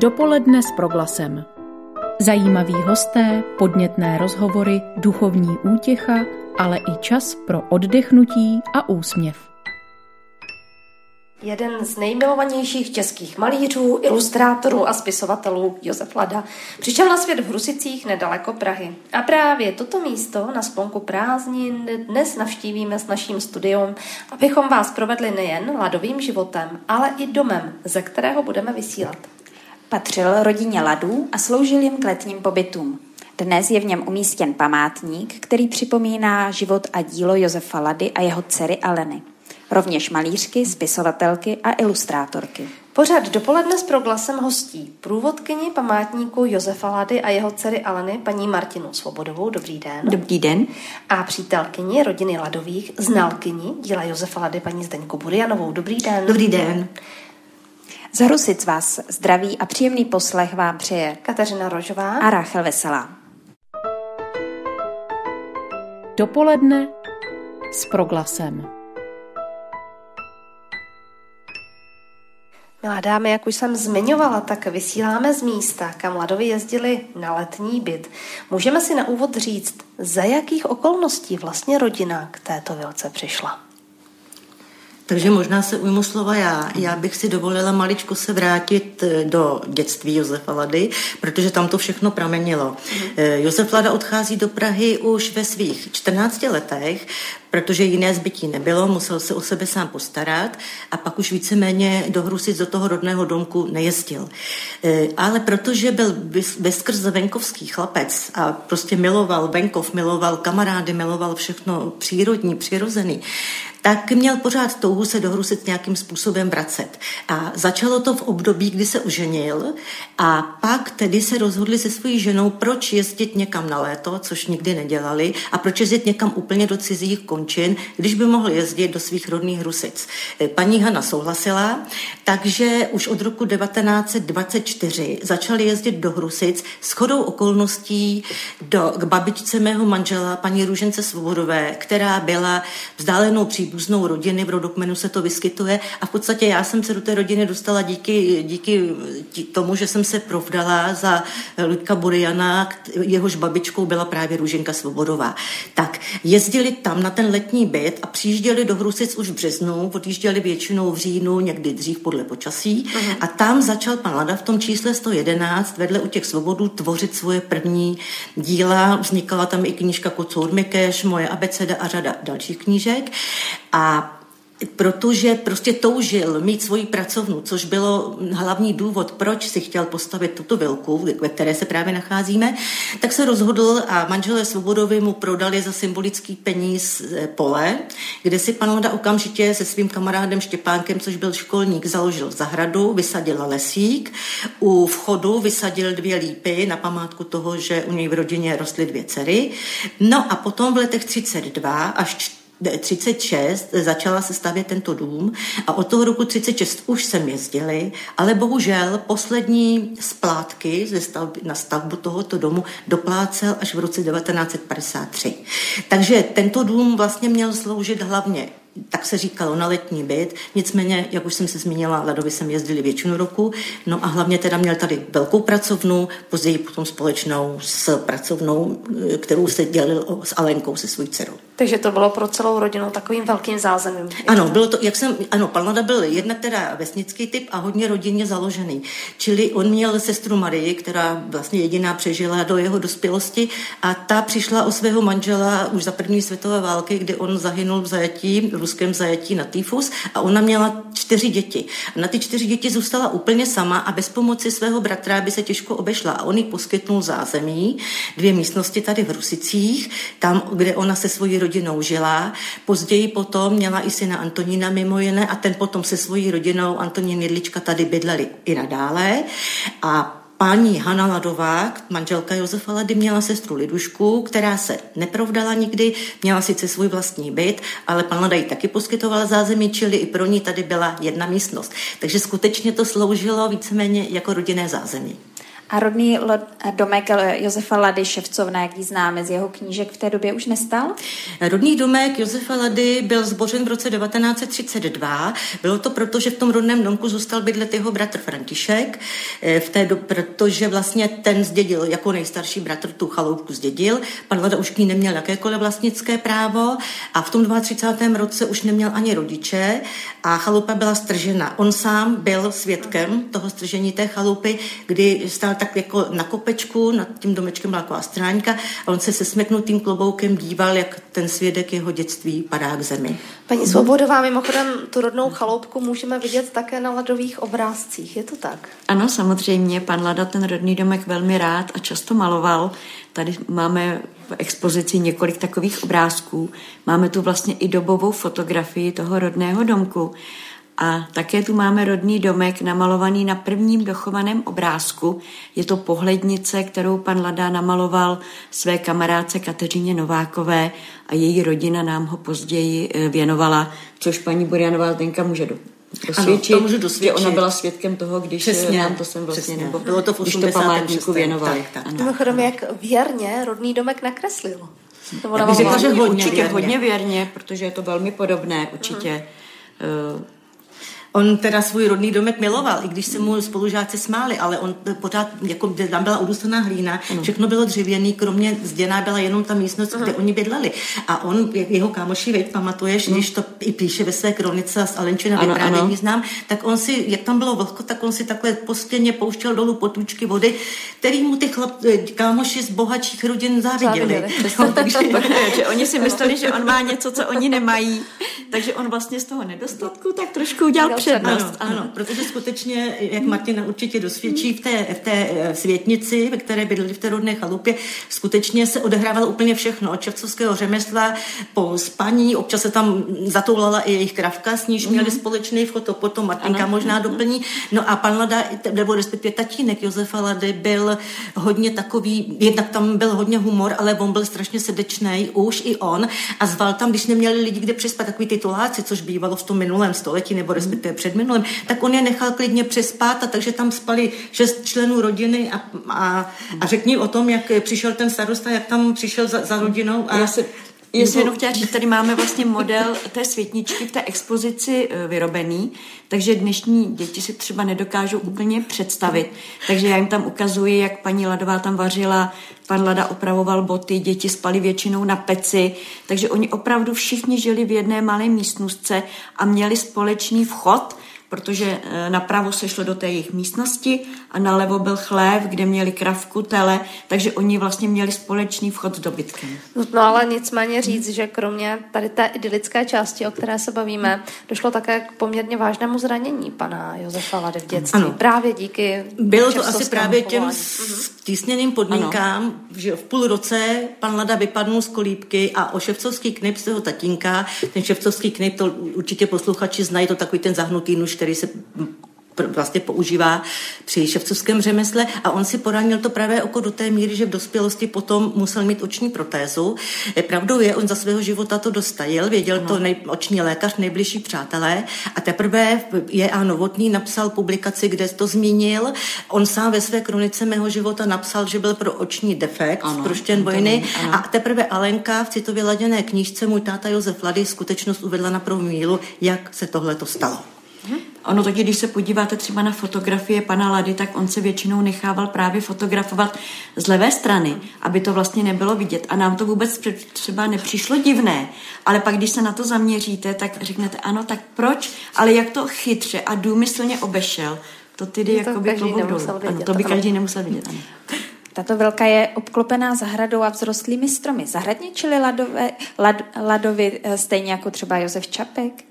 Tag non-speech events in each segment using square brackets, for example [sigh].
Dopoledne s proglasem. Zajímaví hosté, podnětné rozhovory, duchovní útěcha, ale i čas pro oddechnutí a úsměv. Jeden z nejmilovanějších českých malířů, ilustrátorů a spisovatelů Josef Lada přišel na svět v Hrusicích nedaleko Prahy. A právě toto místo na splonku prázdnin dnes navštívíme s naším studium, abychom vás provedli nejen ladovým životem, ale i domem, ze kterého budeme vysílat. Patřil rodině Ladů a sloužil jim k letním pobytům. Dnes je v něm umístěn památník, který připomíná život a dílo Josefa Lady a jeho dcery Aleny rovněž malířky, spisovatelky a ilustrátorky. Pořad dopoledne s proglasem hostí průvodkyni památníku Josefa Lady a jeho dcery Aleny, paní Martinu Svobodovou. Dobrý den. Dobrý den. A přítelkyni rodiny Ladových, znalkyni díla Josefa Lady, paní Zdeňku Burianovou. Dobrý den. Dobrý den. Z Hrusic vás zdraví a příjemný poslech vám přeje Kateřina Rožová a Ráchel Veselá. Dopoledne s proglasem. Milá dámy, jak už jsem zmiňovala, tak vysíláme z místa, kam Ladovi jezdili na letní byt. Můžeme si na úvod říct, za jakých okolností vlastně rodina k této vilce přišla? Takže možná se ujmu slova já. Já bych si dovolila maličko se vrátit eh, do dětství Josefa Lady, protože tam to všechno pramenilo. Mm. Josef Lada odchází do Prahy už ve svých 14 letech, protože jiné zbytí nebylo, musel se o sebe sám postarat a pak už víceméně do Hrusic do toho rodného domku nejezdil. Eh, ale protože byl bezkrze venkovský chlapec a prostě miloval venkov, miloval kamarády, miloval všechno přírodní, přirozený, tak měl pořád touhu se do Hrusic nějakým způsobem vracet. A začalo to v období, kdy se uženil a pak tedy se rozhodli se svojí ženou, proč jezdit někam na léto, což nikdy nedělali, a proč jezdit někam úplně do cizích končin, když by mohl jezdit do svých rodných Hrusic. E, paní Hana souhlasila, takže už od roku 1924 začali jezdit do Hrusic s chodou okolností do, k babičce mého manžela, paní Růžence Svobodové, která byla vzdálenou příbuznou příbuznou rodiny, v rodokmenu se to vyskytuje a v podstatě já jsem se do té rodiny dostala díky, díky tomu, že jsem se provdala za Ludka Buriana, jehož babičkou byla právě Růženka Svobodová. Tak jezdili tam na ten letní byt a přijížděli do Hrusic už v březnu, odjížděli většinou v říjnu, někdy dřív podle počasí uh-huh. a tam začal pan Lada v tom čísle 111 vedle u těch svobodů tvořit svoje první díla. Vznikala tam i knížka Kocour Mikeš, moje abeceda a řada dalších knížek. A protože prostě toužil mít svoji pracovnu, což bylo hlavní důvod, proč si chtěl postavit tuto vilku, ve které se právě nacházíme, tak se rozhodl a manželé Svobodovi mu prodali za symbolický peníz eh, pole, kde si pan Lada okamžitě se svým kamarádem Štěpánkem, což byl školník, založil zahradu, vysadil lesík, u vchodu vysadil dvě lípy na památku toho, že u něj v rodině rostly dvě dcery. No a potom v letech 32 až 36 začala se stavět tento dům a od toho roku 36 už jsem jezdili, ale bohužel poslední splátky ze stavby, na stavbu tohoto domu doplácel až v roce 1953. Takže tento dům vlastně měl sloužit hlavně tak se říkalo na letní byt. Nicméně, jak už jsem se zmínila, Ladovi jsem jezdili většinu roku. No a hlavně teda měl tady velkou pracovnu, později potom společnou s pracovnou, kterou se dělil s Alenkou, se svou dcerou. Takže to bylo pro celou rodinu takovým velkým zázemím. Ano, bylo to, jak jsem, ano, pan Lada byl jednak teda vesnický typ a hodně rodinně založený. Čili on měl sestru Marii, která vlastně jediná přežila do jeho dospělosti a ta přišla o svého manžela už za první světové války, kdy on zahynul v zajetí, v ruském zajetí na tyfus a ona měla čtyři děti. A na ty čtyři děti zůstala úplně sama a bez pomoci svého bratra by se těžko obešla a on jí poskytnul zázemí, dvě místnosti tady v Rusicích, tam, kde ona se svojí rodinou žila. Později potom měla i syna Antonína mimo jiné a ten potom se svojí rodinou Antonín Jedlička tady bydleli i nadále. A Paní Hana Ladová, manželka Josefa Lady, měla sestru Lidušku, která se neprovdala nikdy, měla sice svůj vlastní byt, ale pan Lada jí taky poskytoval zázemí, čili i pro ní tady byla jedna místnost. Takže skutečně to sloužilo víceméně jako rodinné zázemí. A rodný domek Josefa Lady Ševcovna, jak ji známe z jeho knížek, v té době už nestal? Rodný domek Josefa Lady byl zbořen v roce 1932. Bylo to proto, že v tom rodném domku zůstal bydlet jeho bratr František, eh, v té do, protože vlastně ten zdědil, jako nejstarší bratr tu chaloupku zdědil. Pan Lada už k ní neměl jakékoliv vlastnické právo a v tom 32. roce už neměl ani rodiče a chalupa byla stržena. On sám byl svědkem toho stržení té chalupy, kdy stál tak jako na kopečku, nad tím domečkem byla taková stráňka a on se se smeknutým kloboukem díval, jak ten svědek jeho dětství padá k zemi. Paní Svobodová, mimochodem tu rodnou chaloupku můžeme vidět také na ladových obrázcích, je to tak? Ano, samozřejmě, pan Lada ten rodný domek velmi rád a často maloval. Tady máme v expozici několik takových obrázků. Máme tu vlastně i dobovou fotografii toho rodného domku. A také tu máme rodný domek namalovaný na prvním dochovaném obrázku. Je to pohlednice, kterou pan Lada namaloval své kamarádce Kateřině Novákové a její rodina nám ho později eh, věnovala, což paní Burianová Zdenka může do, dosvědčit, ano, to můžu dosvědčit. že ona byla svědkem toho, když eh, Přesně, nám to jsem vlastně, přesně. nebo bylo to v když to památníku věnovali. Tak, tak. Mimochodem, jak věrně rodný domek nakreslil. To Já bych řekla, že hodně určitě věrně. hodně věrně, protože je to velmi podobné určitě. Hmm. On teda svůj rodný domek miloval, i když se mu spolužáci smáli, ale on pořád, jako tam byla udůstaná hlína, všechno bylo dřevěný, kromě zděná byla jenom ta místnost, kde oni bydleli. A on, jeho kámoši, veď, pamatuješ, mm. když to i píše ve své kronice z Alenčina vyprávění znám, tak on si, jak tam bylo vlhko, tak on si takhle postěně pouštěl dolů potůčky vody, který mu ty chlap, eh, kámoši z bohatších rodin záviděli. No, [laughs] takže... že oni si mysleli, že on má něco, co oni nemají, takže on vlastně z toho nedostatku tak trošku udělal přednost. Ano, ano, protože skutečně, jak Martina určitě dosvědčí, v té, v té eh, světnici, ve které bydleli v té rodné chalupě, skutečně se odehrávalo úplně všechno. Od čevcovského řemesla po spaní, občas se tam zatoulala i jejich kravka, s níž měli mm-hmm. společný vchod, to potom Martinka ano, možná ano. doplní. No a pan Lada, nebo respektive tatínek Josefa Lady byl hodně takový, jednak tam byl hodně humor, ale on byl strašně srdečný, už i on, a zval tam, když neměli lidi kde přespat, takový tituláci, což bývalo v tom minulém století, nebo respektive před minulým, tak on je nechal klidně přespát a takže tam spali šest členů rodiny a, a, a řekni o tom, jak přišel ten starosta, jak tam přišel za, za rodinou. A, Já se jsem jenom chtěla říct, tady máme vlastně model té světničky v té expozici e, vyrobený, takže dnešní děti si třeba nedokážou úplně představit. Takže já jim tam ukazuji, jak paní Ladová tam vařila, pan Lada opravoval boty, děti spali většinou na peci, takže oni opravdu všichni žili v jedné malé místnostce a měli společný vchod, protože eh, napravo se šlo do té jejich místnosti a nalevo byl chlév, kde měli kravku, tele, takže oni vlastně měli společný vchod s dobytkem. No ale nicméně říct, že kromě tady té idylické části, o které se bavíme, došlo také k poměrně vážnému zranění pana Josefa Lady v dětství. Ano. Právě díky Bylo to asi právě těm stísněným podmínkám, ano. že v půl roce pan Lada vypadnul z kolíbky a o ševcovský knip svého tatínka, ten ševcovský knip, to určitě posluchači znají, to takový ten zahnutý nůž, který se vlastně používá při ševcovském řemesle a on si poranil to pravé oko do té míry, že v dospělosti potom musel mít oční protézu. Pravdou je, on za svého života to dostajil, věděl no. to nej, oční lékař, nejbližší přátelé a teprve je a Novotný napsal publikaci, kde to zmínil. On sám ve své kronice mého života napsal, že byl pro oční defekt, ano, proštěn vojny a teprve Alenka v citově laděné knížce můj táta Josef Lady skutečnost uvedla na první mílu, jak se tohle to stalo. Ono totiž, když se podíváte třeba na fotografie pana Lady, tak on se většinou nechával právě fotografovat z levé strany, aby to vlastně nebylo vidět. A nám to vůbec třeba nepřišlo divné. Ale pak, když se na to zaměříte, tak řeknete, ano, tak proč? Ale jak to chytře a důmyslně obešel, to tedy jako by to Ano, to by každý nemusel vidět. Ano. Tato velka je obklopená zahradou a vzrostlými stromy. Zahradničili ladové, lad, ladovi eh, stejně jako třeba Josef Čapek?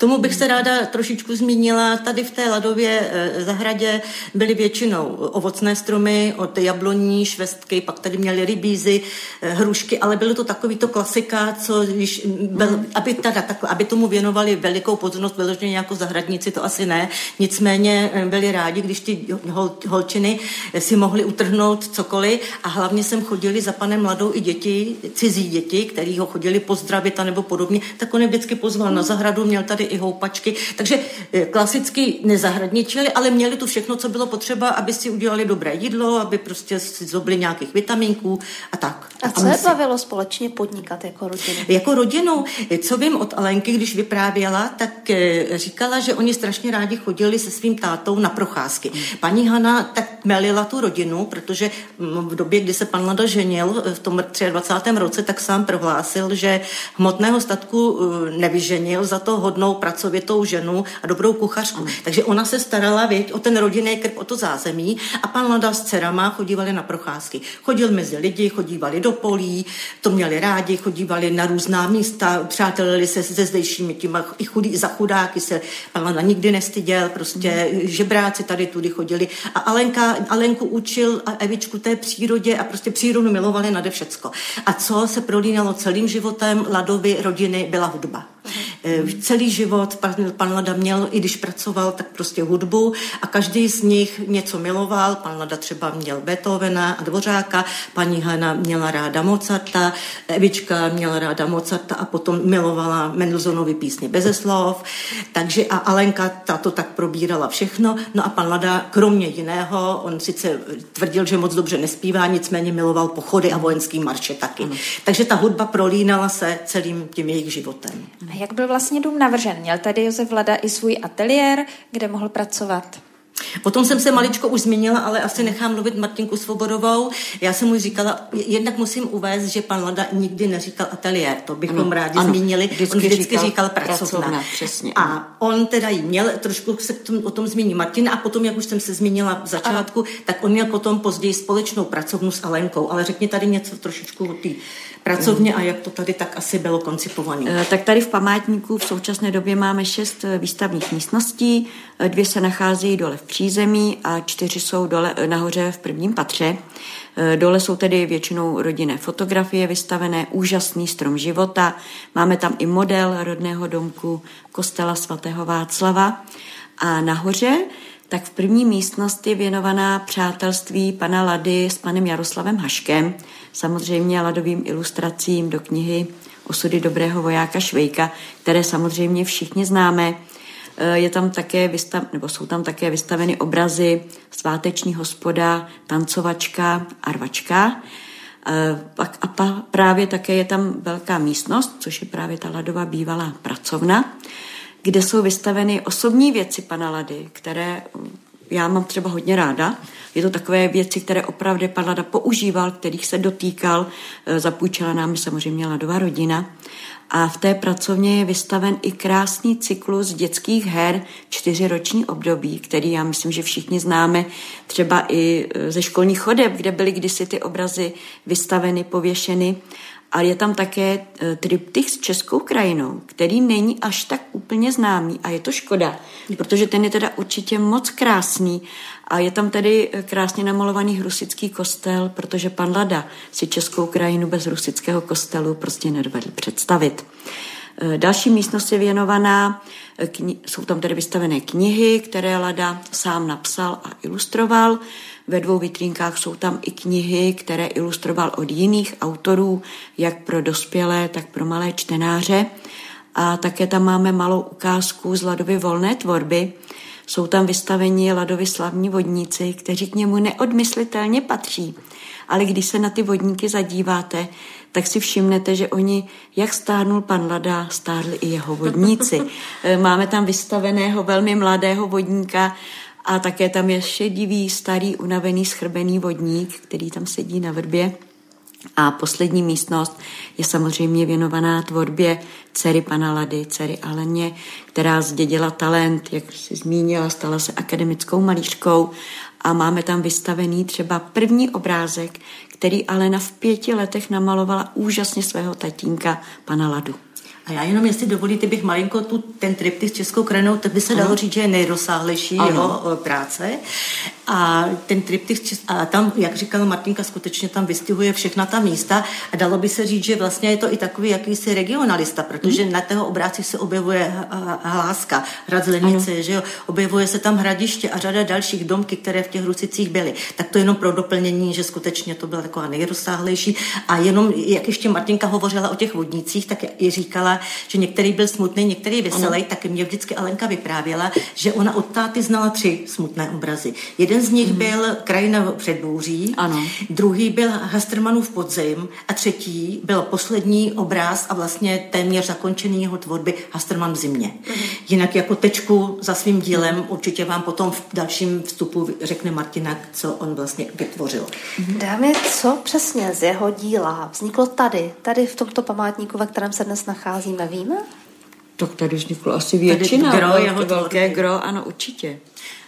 Tomu bych se ráda trošičku zmínila. Tady v té ladově eh, zahradě byly většinou ovocné stromy, od jabloní, švestky, pak tady měli rybízy, eh, hrušky, ale bylo to takový to klasika, co když byl, aby, teda, tak, aby tomu věnovali velikou pozornost, vyloženě jako zahradníci, to asi ne. Nicméně eh, byli rádi, když ty hol, holčiny si mohli utrhnout cokoliv a hlavně sem chodili za panem mladou i děti, cizí děti, který ho chodili pozdravit a nebo podobně, tak on je vždycky pozval na zahradu, měl tady i houpačky, takže eh, klasicky nezahradničili, ale měli tu všechno, co bylo potřeba, aby si udělali dobré jídlo, aby prostě si zobili nějakých vitamínků a tak. A co je bavilo společně podnikat jako rodinu? Jako rodinu, co vím od Alenky, když vyprávěla, tak eh, říkala, že oni strašně rádi chodili se svým tátou na procházky. Paní Hana tak melila tu rodinu, protože mm, v době, kdy se pan Lada ženil v tom 23. roce, tak sám prohlásil, že hmotného statku eh, nevyženil za to hodnou pracovitou ženu a dobrou kuchařku. Takže ona se starala věď, o ten rodinný krb, o to zázemí a pan Lada s dcerama chodívali na procházky. Chodil mezi lidi, chodívali do polí, to měli rádi, chodívali na různá místa, přátelili se se zdejšími těma i chudý, za chudáky se pan Lada nikdy nestyděl, prostě mm. žebráci tady tudy chodili a Alenka, Alenku učil a Evičku té přírodě a prostě přírodu milovali nade všecko. A co se prolínalo celým životem Ladovi rodiny, byla hudba. Uh-huh. Celý život pan, pan Lada měl, i když pracoval, tak prostě hudbu a každý z nich něco miloval. Pan Lada třeba měl Beethovena a Dvořáka, paní Hana měla ráda Mozarta, Evička měla ráda Mozarta a potom milovala Mendelssohnovy písně beze slov. Takže a Alenka ta to tak probírala všechno. No a pan Lada, kromě jiného, on sice tvrdil, že moc dobře nespívá, nicméně miloval pochody a vojenský marše taky. Uh-huh. Takže ta hudba prolínala se celým tím jejich životem. A jak byl vlastně dům navržen? Měl tady Josef Vlada i svůj ateliér, kde mohl pracovat? Potom jsem se maličko už zmínila, ale asi nechám mluvit Martinku Svobodovou. Já jsem mu říkala, jednak musím uvést, že pan Lada nikdy neříkal ateliér, to bychom ano, rádi ano, zmínili. Vždycky on vždycky říkal, říkal pracovna. pracovna přesně. A on teda jí měl, trošku se tom, o tom zmíní Martin a potom, jak už jsem se zmínila v začátku, ano. tak on měl potom později společnou pracovnu s Alenkou. Ale řekni tady něco trošičku o té pracovně a jak to tady tak asi bylo koncipované? Eh, tak tady v památníku v současné době máme šest eh, výstavních místností, eh, dvě se nacházejí dole v přízemí a čtyři jsou dole, nahoře v prvním patře. Dole jsou tedy většinou rodinné fotografie vystavené, úžasný strom života. Máme tam i model rodného domku kostela svatého Václava. A nahoře tak v první místnosti věnovaná přátelství pana Lady s panem Jaroslavem Haškem, samozřejmě ladovým ilustracím do knihy Osudy dobrého vojáka Švejka, které samozřejmě všichni známe. E, je tam také vystav, nebo jsou tam také vystaveny obrazy sváteční hospoda, tancovačka a rvačka. E, a právě také je tam velká místnost, což je právě ta ladová bývalá pracovna, kde jsou vystaveny osobní věci pana Lady, které já mám třeba hodně ráda. Je to takové věci, které opravdu pan Lada používal, kterých se dotýkal. E, zapůjčila nám samozřejmě Ladová rodina. A v té pracovně je vystaven i krásný cyklus dětských her čtyřiroční období, který já myslím, že všichni známe třeba i e, ze školních chodeb, kde byly kdysi ty obrazy vystaveny, pověšeny ale je tam také e, triptych s českou krajinou, který není až tak úplně známý a je to škoda, protože ten je teda určitě moc krásný a je tam tedy e, krásně namalovaný hrusický kostel, protože pan Lada si českou krajinu bez hrusického kostelu prostě nedovedl představit. E, další místnost je věnovaná, jsou tam tedy vystavené knihy, které Lada sám napsal a ilustroval. Ve dvou vitrínkách jsou tam i knihy, které ilustroval od jiných autorů, jak pro dospělé, tak pro malé čtenáře. A také tam máme malou ukázku z Ladovy volné tvorby. Jsou tam vystaveni Ladovi slavní vodníci, kteří k němu neodmyslitelně patří. Ale když se na ty vodníky zadíváte, tak si všimnete, že oni, jak stárnul pan Lada, stárli i jeho vodníci. [laughs] Máme tam vystaveného velmi mladého vodníka a také tam je šedivý, starý, unavený, schrbený vodník, který tam sedí na vrbě. A poslední místnost je samozřejmě věnovaná tvorbě dcery pana Lady, dcery Aleně, která zdědila talent, jak si zmínila, stala se akademickou malířkou a máme tam vystavený třeba první obrázek, který Alena v pěti letech namalovala úžasně svého tatínka, pana Ladu. A já jenom, jestli dovolíte, bych malinko tu, ten triptych s českou krajinou, tak by se dalo říct, že je nejrozsáhlejší ano. jeho eh, práce. A ten triptych, a tam, jak říkala Martinka, skutečně tam vystihuje všechna ta místa a dalo by se říct, že vlastně je to i takový jakýsi regionalista, protože hmm. na tého obrázku se objevuje Hláska, hrad Zlenice, že jo, objevuje se tam hradiště a řada dalších domky, které v těch Rusicích byly. Tak to jenom pro doplnění, že skutečně to byla taková nejrozsáhlejší. A jenom, jak ještě Martinka hovořila o těch vodnicích, tak i říkala, že některý byl smutný, některý veselý, tak mě vždycky Alenka vyprávěla, že ona od táty znala tři smutné obrazy. Jeden z nich hmm. byl Krajina předbouří, ano. druhý byl Hastermanův podzim a třetí byl poslední obraz a vlastně téměř zakončený jeho tvorby Hasterman v zimě. Hmm. Jinak jako tečku za svým dílem určitě vám potom v dalším vstupu řekne Martina, co on vlastně vytvořil. Hmm. Dámy, co přesně z jeho díla vzniklo tady, tady v tomto památníku, ve kterém se dnes nacházíme, víme? Tak tady vzniklo asi většina. Tady gro jeho velké gro, ano, určitě.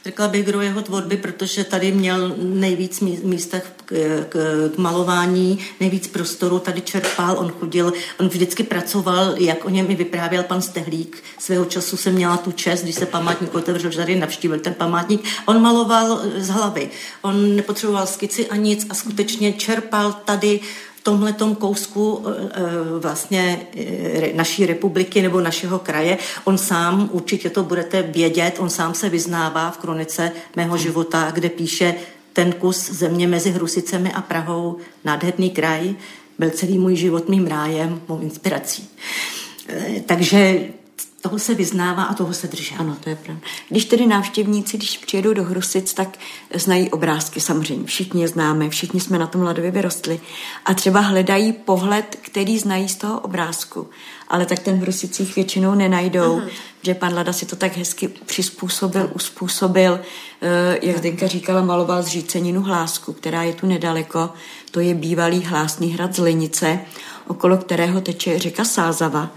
Řekla bych gro jeho tvorby, protože tady měl nejvíc místa k, k, k malování, nejvíc prostoru, tady čerpal, on chodil, on vždycky pracoval, jak o něm i vyprávěl pan Stehlík. Svého času jsem měla tu čest, když se památník otevřel, že tady navštívil ten památník. On maloval z hlavy, on nepotřeboval skici a nic a skutečně čerpal tady tomhletom kousku eh, eh, vlastně eh, naší republiky nebo našeho kraje. On sám, určitě to budete vědět, on sám se vyznává v kronice mého života, kde píše ten kus země mezi Hrusicemi a Prahou, nádherný kraj, byl celý můj život mým rájem, mou inspirací. Takže toho se vyznává a toho se drží. Ano, to je pravda. Když tedy návštěvníci, když přijedou do Hrusic, tak znají obrázky samozřejmě. Všichni je známe, všichni jsme na tom ladově vyrostli. A třeba hledají pohled, který znají z toho obrázku. Ale tak ten v Hrusicích většinou nenajdou, uh-huh. že pan Lada si to tak hezky přizpůsobil, uspůsobil. Eh, jak Zdenka říkala, maloval zříceninu hlásku, která je tu nedaleko. To je bývalý hlásný hrad z Lenice, okolo kterého teče řeka Sázava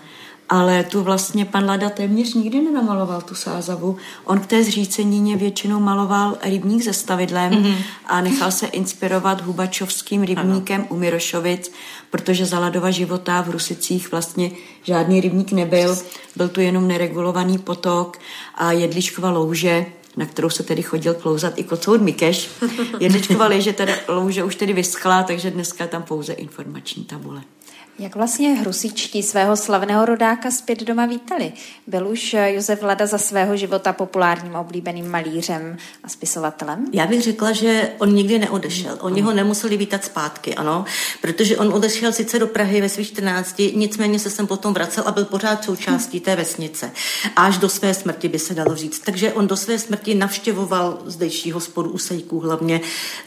ale tu vlastně pan Lada téměř nikdy nenamaloval tu sázavu. On k té zřícenině většinou maloval rybník se stavidlem mm-hmm. a nechal se inspirovat hubačovským rybníkem ano. u Mirošovic, protože za Ladova života v Rusicích vlastně žádný rybník nebyl, byl tu jenom neregulovaný potok a jedličkova louže, na kterou se tedy chodil klouzat i kocour Mikeš. [laughs] Jedličkova že teda louže už tedy vyschla, takže dneska je tam pouze informační tabule. Jak vlastně hrusičtí svého slavného rodáka zpět doma vítali? Byl už Josef Lada za svého života populárním oblíbeným malířem a spisovatelem? Já bych řekla, že on nikdy neodešel. Oni ho nemuseli vítat zpátky, ano, protože on odešel sice do Prahy ve svých 14, nicméně se sem potom vracel a byl pořád součástí té vesnice. Až do své smrti by se dalo říct. Takže on do své smrti navštěvoval zdejší hospodu u Sejků, hlavně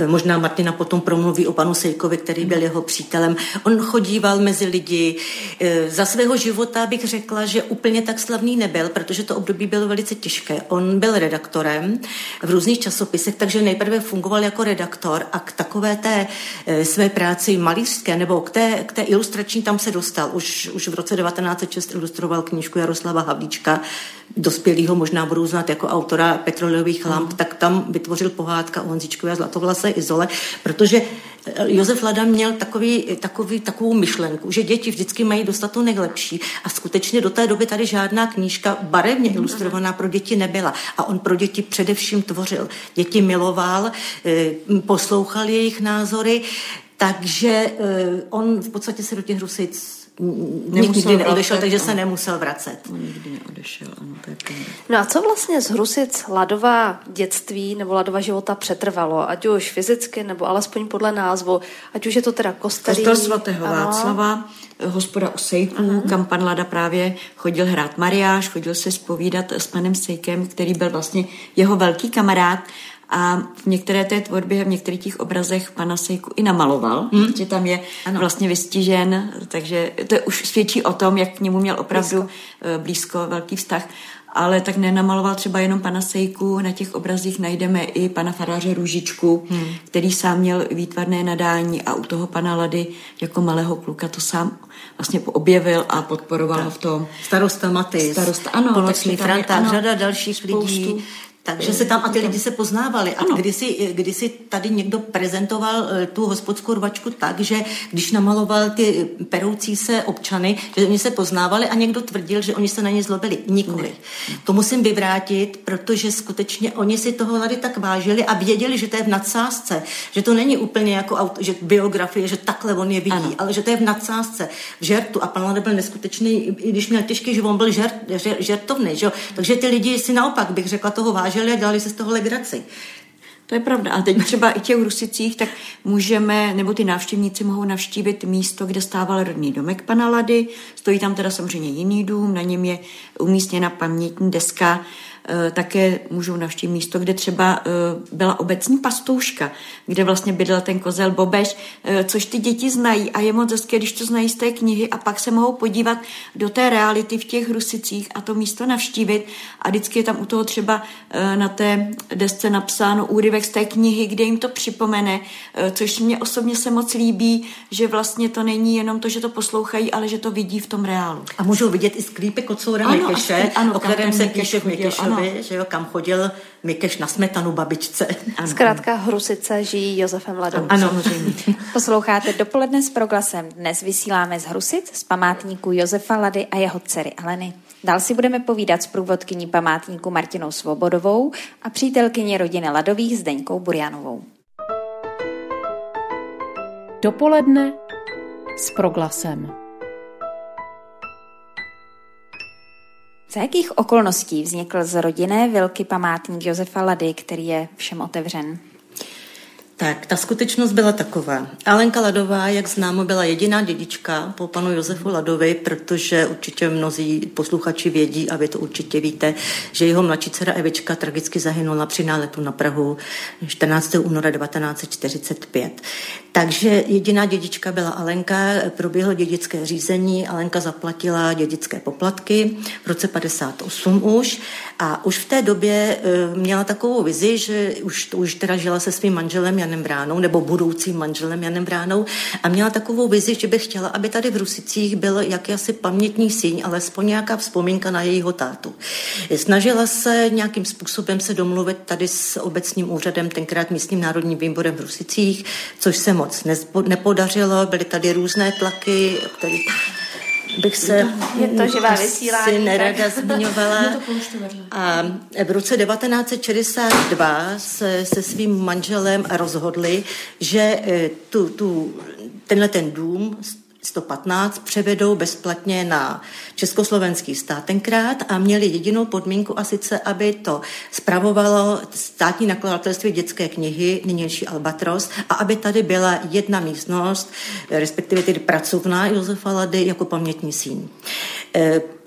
možná Martina potom promluví o panu Sejkovi, který byl jeho přítelem. On chodíval mezi mezi lidi. E, za svého života bych řekla, že úplně tak slavný nebyl, protože to období bylo velice těžké. On byl redaktorem v různých časopisech, takže nejprve fungoval jako redaktor a k takové té e, své práci malířské nebo k té, k té ilustrační tam se dostal. Už, už v roce 1906 ilustroval knížku Jaroslava Havlíčka, dospělýho možná budou znát jako autora petroleových lamp, mm. tak tam vytvořil pohádka o Honzičkové a Zlatovlase Izole, protože Josef Lada měl takový, takový, takovou myšlenku, že děti vždycky mají dostat to nejlepší. A skutečně do té doby tady žádná knížka barevně ilustrovaná pro děti nebyla. A on pro děti především tvořil. Děti miloval, eh, poslouchal jejich názory, takže eh, on v podstatě se do těch Rusic nikdy neodešel, vracet, takže se nemusel vracet. On nikdy neodešel, ano, to je No a co vlastně z Hrusic Ladova dětství nebo Ladova života přetrvalo, ať už fyzicky, nebo alespoň podle názvu, ať už je to teda kostelí. Kostel svatého ano. Václava, hospoda u Sejků, uh-huh. kam pan Lada právě chodil hrát mariáš, chodil se spovídat s panem Sejkem, který byl vlastně jeho velký kamarád a v některé té tvorbě, v některých těch obrazech pana Sejku i namaloval, hmm. že tam je ano. vlastně vystižen, takže to už svědčí o tom, jak k němu měl opravdu blízko, eh, blízko velký vztah. Ale tak nenamaloval třeba jenom pana Sejku, na těch obrazích najdeme i pana faráře Růžičku, hmm. který sám měl výtvarné nadání a u toho pana Lady jako malého kluka to sám vlastně objevil a podporoval tak. v tom. Starosta Matis, Starosta, ano, Polocný Franták, řada dalších spoustu. lidí takže se tam a ty lidi se poznávali. A kdysi, kdysi tady někdo prezentoval eh, tu hospodskou rvačku tak, že když namaloval ty peroucí se občany, že oni se poznávali a někdo tvrdil, že oni se na ně zlobili. Nikoli. Ne. To musím vyvrátit, protože skutečně oni si toho tady tak vážili a věděli, že to je v nadsázce, že to není úplně jako auto, že biografie, že takhle on je vidí, ano. ale že to je v nadsázce, v žertu. A pan Lada byl neskutečný, i když měl těžký, že on byl žert, žert, žertovný. Že? Takže ty lidi si naopak, bych řekla, toho vážili a dělali se z toho legraci. To je pravda. A teď třeba i těch Rusicích, tak můžeme, nebo ty návštěvníci mohou navštívit místo, kde stával rodný domek pana Lady. Stojí tam teda samozřejmě jiný dům, na něm je umístěna pamětní deska také můžou navštívit místo, kde třeba eh, byla obecní pastouška, kde vlastně bydlel ten kozel Bobeš, eh, což ty děti znají a je moc hezké, když to znají z té knihy a pak se mohou podívat do té reality v těch Rusicích a to místo navštívit. A vždycky je tam u toho třeba na té desce napsáno úryvek z té knihy, kde jim to připomene, což mě osobně se moc líbí, že vlastně to není jenom to, že to poslouchají, ale že to vidí v tom reálu. A můžou vidět i sklípek Kocoura Mekeše, o kterém se píše v Mekešovi Milovi, že jo, kam chodil Mikeš na smetanu babičce. Ano. Zkrátka Hrusice žijí Josefem Ladou. Ano, samozřejmě. [laughs] Posloucháte dopoledne s proglasem. Dnes vysíláme z Hrusic z památníku Josefa Lady a jeho dcery Aleny. Dál si budeme povídat s průvodkyní památníku Martinou Svobodovou a přítelkyní rodiny Ladových Zdeňkou Burjanovou. Dopoledne s proglasem. Za jakých okolností vznikl z rodinné vilky památník Josefa Lady, který je všem otevřen? Tak, ta skutečnost byla taková. Alenka Ladová, jak známo, byla jediná dědička po panu Josefu Ladovi, protože určitě mnozí posluchači vědí a vy to určitě víte, že jeho mladší dcera Evička tragicky zahynula při náletu na Prahu 14. února 1945. Takže jediná dědička byla Alenka, proběhlo dědické řízení, Alenka zaplatila dědické poplatky v roce 58 už a už v té době eh, měla takovou vizi, že už, už teda žila se svým manželem Janem Bránou, nebo budoucím manželem Janem Bránou a měla takovou vizi, že by chtěla, aby tady v Rusicích byl jakýsi pamětní síň, alespoň nějaká vzpomínka na jejího tátu. Snažila se nějakým způsobem se domluvit tady s obecním úřadem, tenkrát místním národním výborem v Rusicích, což se moc nepodařilo, byly tady různé tlaky, které bych se je to živá vysílání, si nerada tak. zmiňovala. [laughs] A v roce 1962 se se svým manželem rozhodli, že eh, tu, tu, tenhle ten dům 115 převedou bezplatně na československý stát tenkrát a měli jedinou podmínku a sice, aby to spravovalo státní nakladatelství dětské knihy, nynější Albatros, a aby tady byla jedna místnost, respektive tedy pracovná Josefa Lady jako pamětní síň.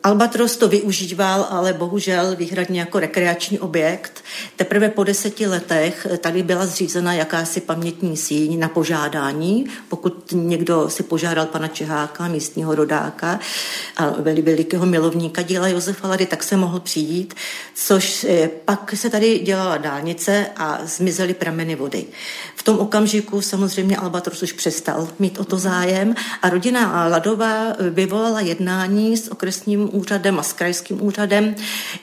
Albatros to využíval, ale bohužel výhradně jako rekreační objekt. Teprve po deseti letech tady byla zřízena jakási pamětní síň na požádání. Pokud někdo si požádal pana Čeháka, místního rodáka a velikého milovníka díla Josefa Lady, tak se mohl přijít, což eh, pak se tady dělala dálnice a zmizely prameny vody. V tom okamžiku samozřejmě Albatros už přestal mít o to zájem a rodina Ladová vyvolala jednání s okresním úřadem a s krajským úřadem,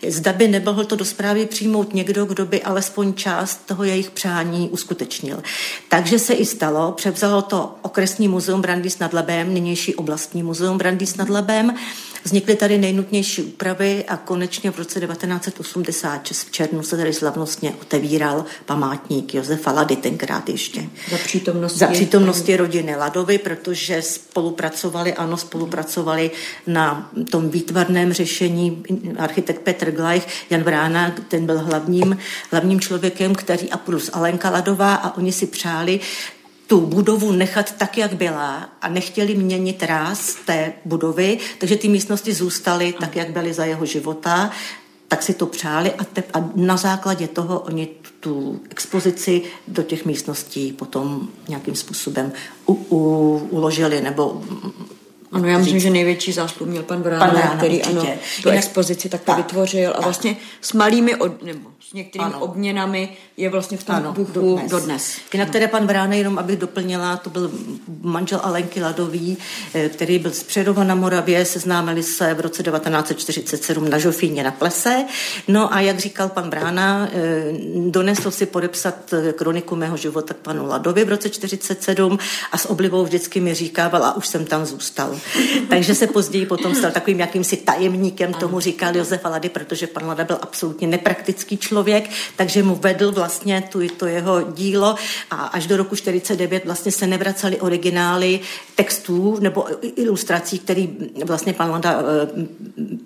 zda by nemohl to do zprávy přijmout někdo, kdo by alespoň část toho jejich přání uskutečnil. Takže se i stalo, převzalo to okresní muzeum Brandýs nad Labem, nynější oblastní muzeum Brandýs nad Labem, Vznikly tady nejnutnější úpravy a konečně v roce 1986 v červnu se tady slavnostně otevíral památník Josefa Lady tenkrát ještě. Za přítomnosti, Za přítomnosti rodiny Ladovy, protože spolupracovali, ano, spolupracovali na tom výtvarném řešení architekt Petr Glajch, Jan Vrána, ten byl hlavním, hlavním člověkem, který a plus Alenka Ladová a oni si přáli tu budovu nechat tak, jak byla a nechtěli měnit ráz té budovy, takže ty místnosti zůstaly tak, jak byly za jeho života, tak si to přáli a, te, a na základě toho oni tu expozici do těch místností potom nějakým způsobem u, u, uložili nebo Ano, já myslím, že největší zásluh měl pan Vrána, Pan Vrána, který určitě. ano, tu Jinak- expozici takto tak, vytvořil a vlastně s malými, od, nebo s některými Ano. obměnami je vlastně v tom Ano, duchu dodnes. dodnes. Jinak teda pan Vrána, jenom abych doplnila, to byl manžel Alenky Ladový, eh, který byl z Přerova na Moravě, seznámili se v roce 1947 na Žofíně na plese. No a jak říkal pan Vrána, eh, donesl si podepsat eh, kroniku mého života k panu Ladovi v roce 47 a s oblibou vždycky mi říkával a už jsem tam zůstal. [laughs] Takže se později potom stal takovým jakýmsi tajemníkem, tomu říkal Josef Lady, protože pan Lada byl absolutně nepraktický člověk, takže mu vedl vlastně tu, to jeho dílo a až do roku 49 vlastně se nevracaly originály textů nebo ilustrací, který vlastně pan Lada eh,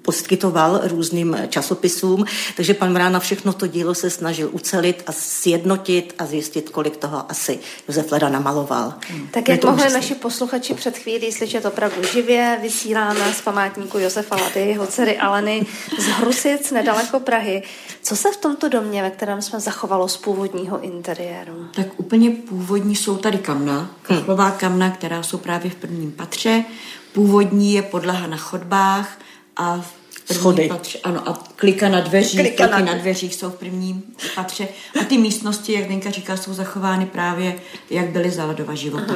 poskytoval různým časopisům, takže pan Vrána všechno to dílo se snažil ucelit a sjednotit a zjistit, kolik toho asi Josef Lada namaloval. Tak jak mohli naši posluchači před chvílí slyšet opravdu živě, vysíláme z památníku Josefa Lady, jeho dcery Aleny z Hrusic nedaleko Prahy. Co se v tomto domě, ve kterém jsme zachovalo z původního interiéru? Tak úplně původní jsou tady kamna, kachlová kamna, která jsou právě v prvním patře. Původní je podlaha na chodbách a v Schody. patře, ano, a klika na dveřích, Klika na- na... na dveřích jsou v prvním patře. A ty místnosti, jak Denka říká, jsou zachovány právě, jak byly za ledova života.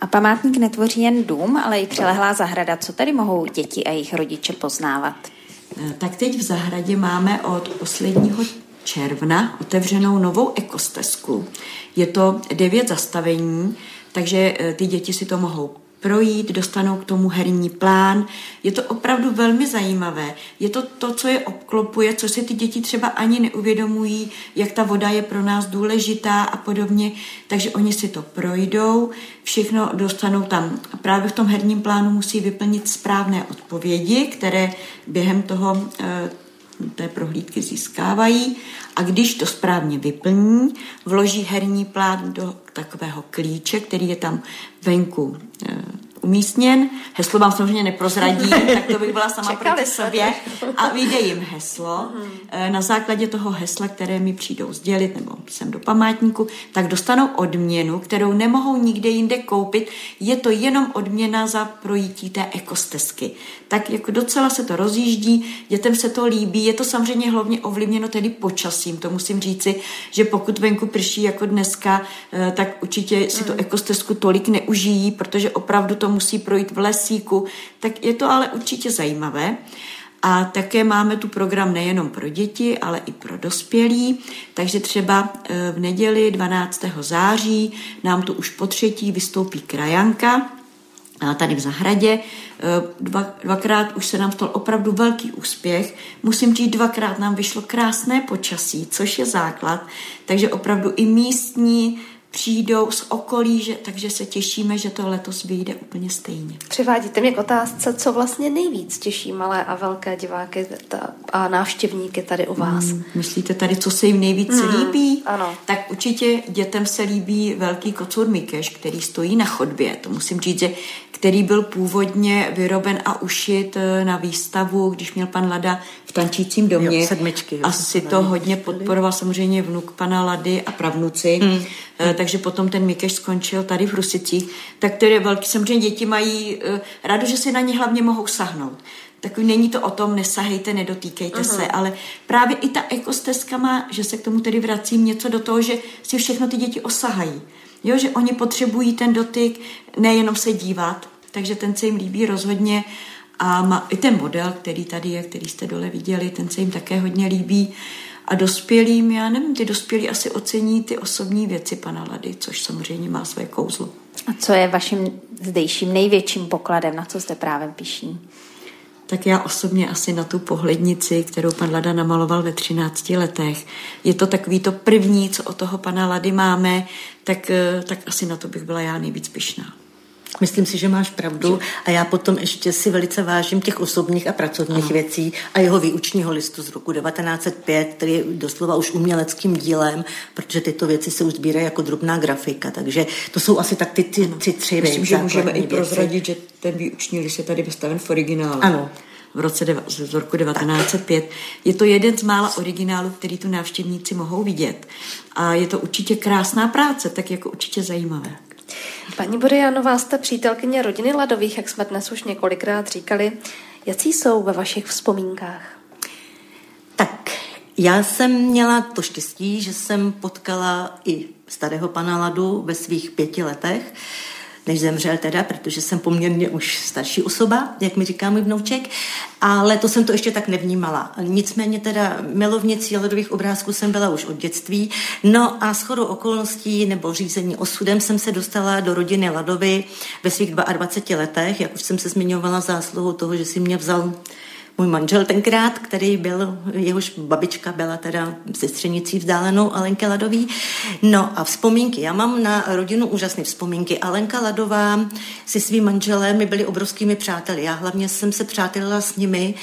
A památník netvoří jen dům, ale i přilehlá zahrada. Co tady mohou děti a jejich rodiče poznávat? Eh, Tak teď v zahradě máme od posledního června otevřenou novou ekostezku. Je to devět zastavení, takže eh, ty děti si to mohou projít, dostanou k tomu herní plán. Je to opravdu velmi zajímavé. Je to to, co je obklopuje, co si ty děti třeba ani neuvědomují, jak ta voda je pro nás důležitá a podobně. Takže oni si to projdou, všechno dostanou tam. A právě v tom herním plánu musí vyplnit správné odpovědi, které během toho eh, té prohlídky získávají a když to správně vyplní, vloží herní plán do takového klíče, který je tam venku eh, umístěn. Heslo vám samozřejmě neprozradím, [laughs] tak to bych byla sama proti sobě. A vyjde jim heslo. Eh, Na základě toho hesla, které mi přijdou sdělit, nebo sem do památníku, tak dostanou odměnu, kterou nemohou nikde jinde koupit. Je to jenom odměna za projítí té ekostezky. Tak jako docela se to rozjíždí, dětem se to líbí. Je to samozřejmě hlavně ovlivněno tedy počasím. To musím říci, že pokud venku prší jako dneska, eh, tak určitě si tu ekostezku tolik neužijí, protože opravdu to musí projít v lesíku. Tak je to ale určitě zajímavé. A také máme tu program nejenom pro děti, ale i pro dospělí. Takže třeba eh, v neděli 12. září nám tu už po třetí vystoupí krajanka, tady v zahradě. Eh, Dva, dvakrát už se nám stal opravdu velký úspěch. Musím říct, dvakrát nám vyšlo krásné počasí, což je základ. Takže opravdu i místní přijdou z okolí, že, takže se těšíme, že to letos vyjde úplně stejně. Přivádíte mě k otázce, co vlastně nejvíc těší malé a velké diváky ta- a návštěvníky tady u vás. Hmm, Myslíte tady, co se jim nejvíc líbí? ano. Tak určitě dětem se líbí velký kocur Mikeš, který stojí na chodbě. To musím říct, že který byl původně vyroben a ušit eh, na výstavu, když měl pan Lada v tančícím domě. Jo, sedmičky, jo, Asi to hodně podporoval samozřejmě vnuk pana Lady a pravnuci. Hmm. Takže potom ten Mikeš skončil tady v Rusicích. Tak to je velký. Samozřejmě děti mají eh, rádo, že si na ně hlavně mohou sahnout. Takový není to o tom, nesahejte, nedotýkejte uh-huh. se, ale právě i ta ekostezka má, že se k tomu tedy vracím něco do toho, že si všechno ty děti osahají. Jo, že oni potřebují ten dotyk, nejenom se dívat, takže ten se jim líbí rozhodně a má i ten model, který tady je, který jste dole viděli, ten se jim také hodně líbí. A dospělým, já nevím, ty dospělí asi ocení ty osobní věci pana Lady, což samozřejmě má své kouzlo. A co je vaším zdejším největším pokladem, na co jste právě pišní? Tak já osobně asi na tu pohlednici, kterou pan Lada namaloval ve 13 letech. Je to takový to první, co od toho pana Lady máme, tak, eh, tak asi na to bych byla já nejvíc pyšná. Myslím si, že máš pravdu a já potom ještě si velice vážím těch osobních a pracovních ano. věcí a jeho výučního listu z roku 1905, který je doslova už uměleckým dílem, protože tyto věci se už sbírají jako drobná grafika, takže to jsou asi tak ty, ty, ty tři Myslím, že můžeme základní i prozradit, že ten výuční list je tady vystaven v originálu. Ano. V roce deva, z roku 1905. Je to jeden z mála originálů, který tu návštěvníci mohou vidět. A je to určitě krásná práce, tak jako určitě zajímavé. Paní Borianová, jste přítelkyně rodiny Ladových, jak jsme dnes už několikrát říkali. Jaký jsou ve vašich vzpomínkách? Tak, já jsem měla to štěstí, že jsem potkala i starého pana Ladu ve svých pěti letech než zemřel teda, protože jsem poměrně už starší osoba, jak mi říká můj vnouček, ale to jsem to ještě tak nevnímala. Nicméně teda milovnicí ledových obrázků jsem byla už od dětství. No a shodou okolností nebo řízení osudem jsem se dostala do rodiny Ladovy ve svých 22 letech, jak už jsem se zmiňovala zásluhou toho, že si mě vzal můj manžel tenkrát, který byl, jehož babička byla teda sestřenicí vzdálenou Alenke Ladový. No a vzpomínky. Já mám na rodinu úžasné vzpomínky. Alenka Ladová si svým manželem, my byli obrovskými přáteli. Já hlavně jsem se přátelila s nimi.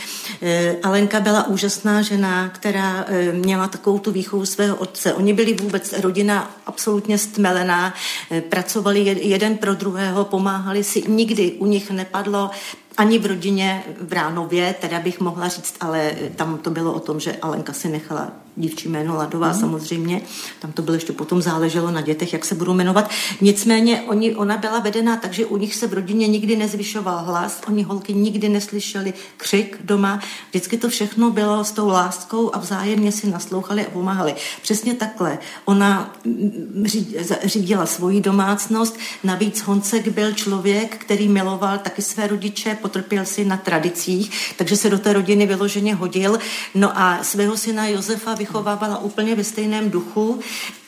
Eh, Alenka byla úžasná žena, která eh, měla takovou tu výchovu svého otce. Oni byli vůbec rodina absolutně stmelená, eh, pracovali jeden pro druhého, pomáhali si. Nikdy u nich nepadlo ani v rodině v Ránově, teda bych mohla říct, ale tam to bylo o tom, že Alenka si nechala dívčí jméno Ladová mm. samozřejmě. Tam to bylo ještě potom záleželo na dětech, jak se budou jmenovat. Nicméně oni, ona byla vedená tak, že u nich se v rodině nikdy nezvyšoval hlas, oni holky nikdy neslyšeli křik doma. Vždycky to všechno bylo s tou láskou a vzájemně si naslouchali a pomáhali. Přesně takhle. Ona mm, řídila svoji domácnost, navíc Honcek byl člověk, který miloval taky své rodiče, potrpěl si na tradicích, takže se do té rodiny vyloženě hodil. No a svého syna Josefa vychovávala úplně ve stejném duchu.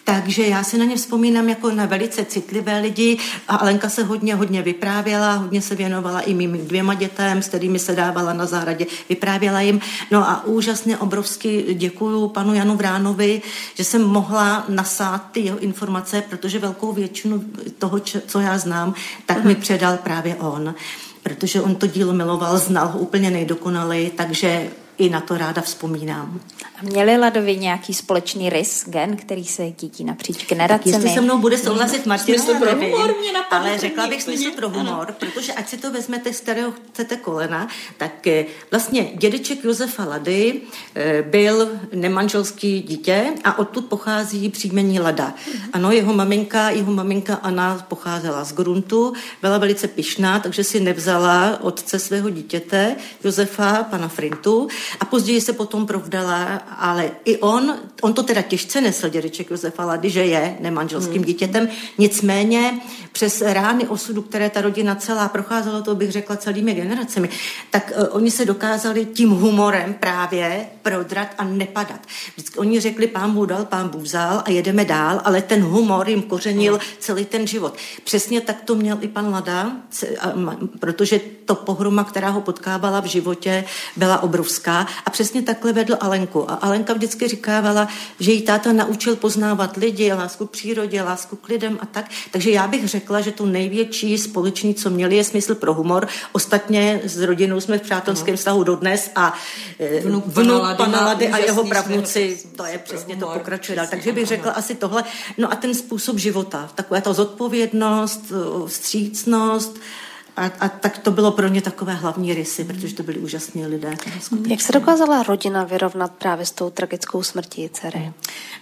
Takže já si na ně vzpomínám jako na velice citlivé lidi a Alenka se hodně, hodně vyprávěla, hodně se věnovala i mým dvěma dětem, s kterými se dávala na zahradě, vyprávěla jim. No a úžasně obrovsky děkuju panu Janu Vránovi, že jsem mohla nasát ty jeho informace, protože velkou většinu toho, co já znám, tak mi předal právě on protože on to dílo miloval, znal ho úplně nejdokonaleji, takže i na to ráda vzpomínám. Měli Ladovi nějaký společný rys, gen, který se dítí napříč generacemi? Jestli se mnou bude souhlasit Martina, smysl pro humor mě ale řekla bych smysl pro humor, ano. protože ať si to vezmete, z kterého chcete kolena, tak eh, vlastně dědeček Josefa Lady eh, byl nemanželský dítě a odtud pochází příjmení Lada. Mhm. Ano, jeho maminka, jeho maminka Anna pocházela z Gruntu, byla velice pyšná, takže si nevzala otce svého dítěte, Josefa, pana Frintu, a později se potom provdala, ale i on, on to teda těžce nesl, dědeček Josefa Lady, že je nemanželským hmm. dítětem, nicméně přes rány osudu, které ta rodina celá procházela, to bych řekla celými generacemi, tak uh, oni se dokázali tím humorem právě prodrat a nepadat. Vždycky oni řekli, pán Bůh dal, pán Bůh vzal a jedeme dál, ale ten humor jim kořenil hmm. celý ten život. Přesně tak to měl i pan Lada, protože to pohroma, která ho potkávala v životě, byla obrovská a přesně takhle vedl Alenku. A Alenka vždycky říkávala, že jí táta naučil poznávat lidi, lásku k přírodě, lásku k lidem a tak. Takže já bych řekla, že to největší společný, co měli, je smysl pro humor. Ostatně s rodinou jsme v přátelském vztahu dodnes a eh, vnuk, vnuk pana Lady a jeho pravnuci, to je přesně humor, to pokračuje dál. Takže bych řekla asi tohle. No a ten způsob života, taková ta zodpovědnost, vstřícnost, a, a tak to bylo pro ně takové hlavní rysy, protože to byli úžasní lidé. Jak se dokázala rodina vyrovnat právě s tou tragickou smrtí dcery?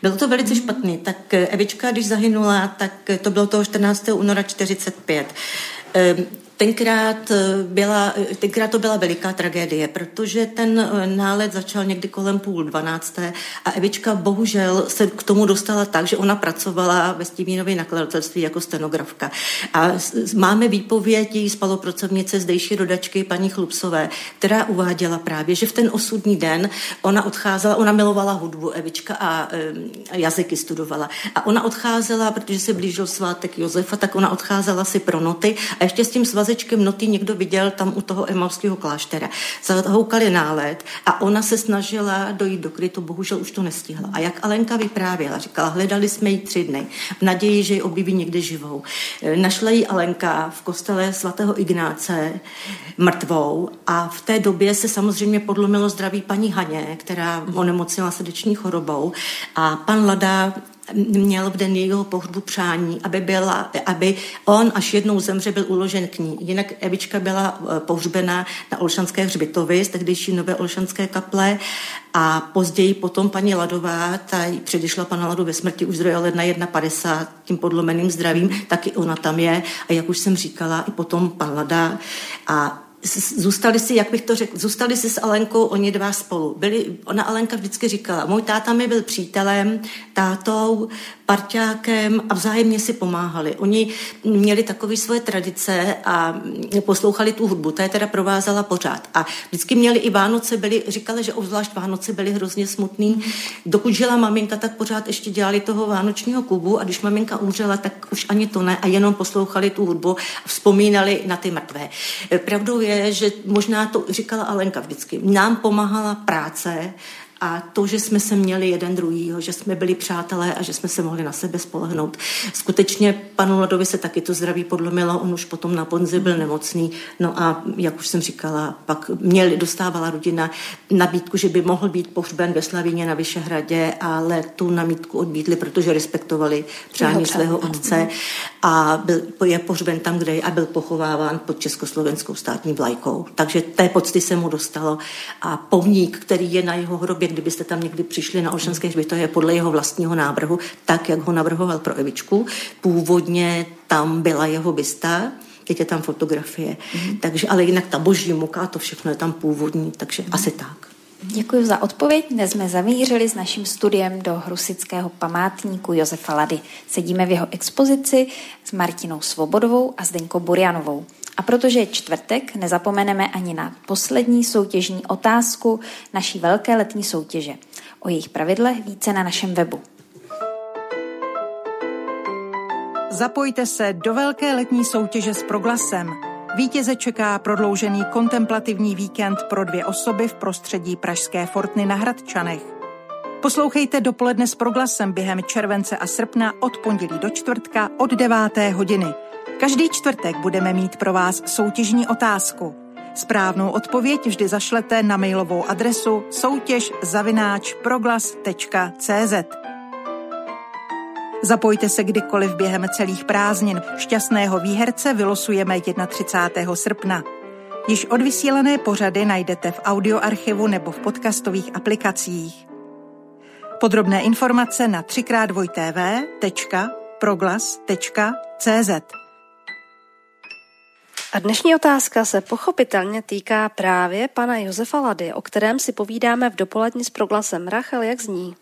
Bylo to velice špatný. Tak Evička, když zahynula, tak to bylo toho 14. února 45. Tenkrát, eh, byla, eh, tenkrát to byla veliká tragédie, protože ten eh, nálet začal někdy kolem půl dvanácté a Evička bohužel se k tomu dostala tak, že ona pracovala ve Stívínově nakladatelství jako stenografka. A máme výpověď její spalopracovnice zdejší rodačky paní Chlupsové, která uváděla právě, že v ten osudní den ona odcházela, ona milovala hudbu Evička a jazyky studovala. A ona odcházela, protože se blížil svátek Josefa, tak ona odcházela si pro noty a ještě s tím svaz svazečkem noty někdo viděl tam u toho emavského kláštera. Zahoukali nálet a ona se snažila dojít do krytu, bohužel už to nestihla. A jak Alenka vyprávěla, říkala, hledali jsme ji tři dny v naději, že ji objeví někde živou. E, našla ji Alenka v kostele svatého Ignáce mrtvou a v té době se samozřejmě podlomilo zdraví paní Haně, která onemocnila srdeční chorobou a pan Lada měl v den jejího pohřbu přání, aby, byla, aby on až jednou zemře byl uložen k ní. Jinak Evička byla eh, pohřbena na Olšanské hřbitově z tehdejší nové Olšanské kaple a později potom paní Ladová, ta předešla pana Ladu ve smrti už z ledna 1,50 tím podlomeným zdravím, taky ona tam je a jak už jsem říkala, i potom pan Lada a zůstali si, jak bych to řekl, zůstali si s Alenkou oni dva spolu. Byli, ona Alenka vždycky říkala, můj táta mi byl přítelem, tátou, parťákem a vzájemně si pomáhali. Oni měli takové svoje tradice a poslouchali tu hudbu, ta je teda provázala pořád. A vždycky měli i Vánoce, byli, říkali, že obzvlášť Vánoce byly hrozně smutný. Dokud žila maminka, tak pořád ještě dělali toho vánočního klubu a když maminka umřela, tak už ani to ne a jenom poslouchali tu hudbu a vzpomínali na ty mrtvé. Pravdou je, že možná to říkala Alenka vždycky, nám pomáhala práce a to, že jsme se měli jeden druhýho, že jsme byli přátelé a že jsme se mohli na sebe spolehnout. Skutečně panu Ladovi se taky to zdraví podlomilo, on už potom na Ponzi byl nemocný, no a jak už jsem říkala, pak měli, dostávala rodina nabídku, že by mohl být pohřben ve Slavíně na Vyšehradě, ale tu nabídku odmítli, protože respektovali přání svého otce a byl, je pohřben tam, kde je a byl pochováván pod československou státní vlajkou. Takže té pocty se mu dostalo a pomník, který je na jeho hrobě určitě, kdybyste tam někdy přišli na Olšanské hřbitově podle jeho vlastního návrhu, tak, jak ho navrhoval pro Evičku. Původně tam byla jeho bysta, teď je tam fotografie. Mm-hmm. Takže, ale jinak ta boží muka, to všechno je tam původní, takže mm-hmm. asi tak. Děkuji za odpověď. Dnes jsme zamířili s naším studiem do Hrusického památníku Josefa Lady. Sedíme v jeho expozici s Martinou Svobodovou a Zdeňkou Burianovou. A protože je čtvrtek, nezapomeneme ani na poslední soutěžní otázku naší velké letní soutěže. O jejich pravidlech více na našem webu. Zapojte se do velké letní soutěže s Proglasem. Vítěze čeká prodloužený kontemplativní víkend pro dvě osoby v prostředí Pražské Fortny na Hradčanech. Poslouchejte dopoledne s Proglasem během července a srpna od pondělí do čtvrtka od 9. hodiny – Každý čtvrtek budeme mít pro vás soutěžní otázku. Správnou odpověď vždy zašlete na mailovou adresu soutěž. Zapojte se kdykoliv během celých prázdnin. Šťastného výherce vylosujeme 31. srpna. Již odvysílené pořady najdete v audioarchivu nebo v podcastových aplikacích. Podrobné informace na 3x2tv.proglas.cz. A dnešní otázka se pochopitelně týká právě pana Josefa Lady, o kterém si povídáme v dopolední s proglasem. Rachel, jak zní?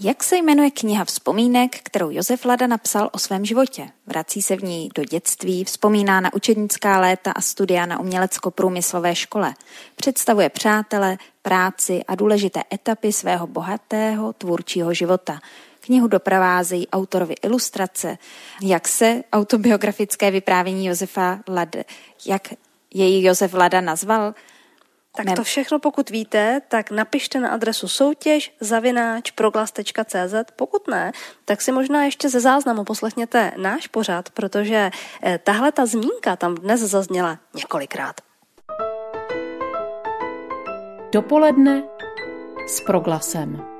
Jak se jmenuje kniha vzpomínek, kterou Josef Lada napsal o svém životě? Vrací se v ní do dětství, vzpomíná na učednická léta a studia na umělecko-průmyslové škole. Představuje přátele, práci a důležité etapy svého bohatého tvůrčího života. Knihu doprovázejí autorovi ilustrace, jak se autobiografické vyprávění Josefa Lade, jak její Josef Lada nazval, tak to všechno, pokud víte, tak napište na adresu soutěž zavináč proglas.cz. Pokud ne, tak si možná ještě ze záznamu poslechněte náš pořad, protože eh, tahle ta zmínka tam dnes zazněla několikrát. Dopoledne s proglasem.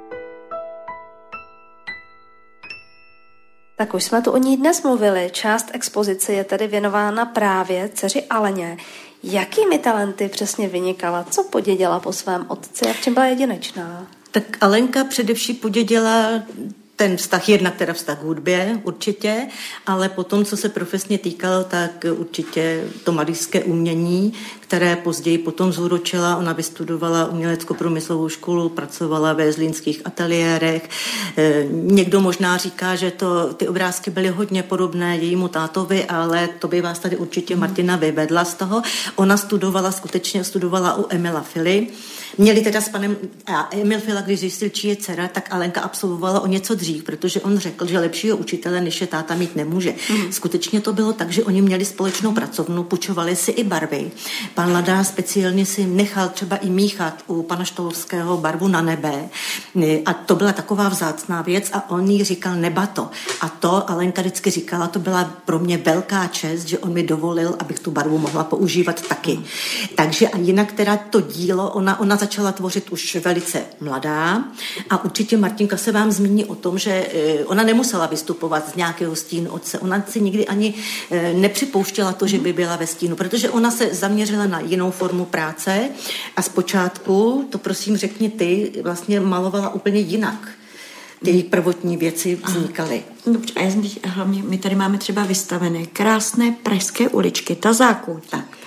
Tak už jsme tu o ní dnes mluvili. Část expozice je tedy věnována právě dceři Aleně. Jakými talenty přesně vynikala? Co podědila po svém otci a v čem byla jedinečná? Tak Alenka především podědila ten vztah, jednak teda vztah k hudbě určitě, ale potom, co se profesně týkalo, tak určitě to malířské umění, které později potom zúročila. Ona vystudovala umělecko-průmyslovou školu, pracovala ve zlínských ateliérech. Eh, někdo možná říká, že to, ty obrázky byly hodně podobné jejímu tátovi, ale to by vás tady určitě Martina vyvedla z toho. Ona studovala, skutečně studovala u Emila Fili. Měli teda s panem a Emil Fila, když zjistil, či je dcera, tak Alenka absolvovala o něco dřív, protože on řekl, že lepšího učitele než je táta mít nemůže. Mm. Skutečně to bylo tak, že oni měli společnou pracovnu, půjčovali si i barvy. Pan Lada speciálně si nechal třeba i míchat u pana Štolovského barvu na nebe a to byla taková vzácná věc a on jí říkal nebato. A to Alenka vždycky říkala, to byla pro mě velká čest, že on mi dovolil, abych tu barvu mohla používat taky. Takže a jinak teda to dílo, ona, ona začala tvořit už velice mladá a určitě Martinka se vám zmíní o tom, že eh, ona nemusela vystupovat z nějakého stínu otce. Ona si nikdy ani eh, nepřipouštěla to, že by byla ve stínu, protože ona se zaměřila na jinou formu práce a zpočátku, to prosím řekni ty, vlastně malovala úplně jinak ty prvotní věci vznikaly. Dobře, a já jsem hlavně, my tady máme třeba vystavené krásné pražské uličky, ta zákoutí. Tak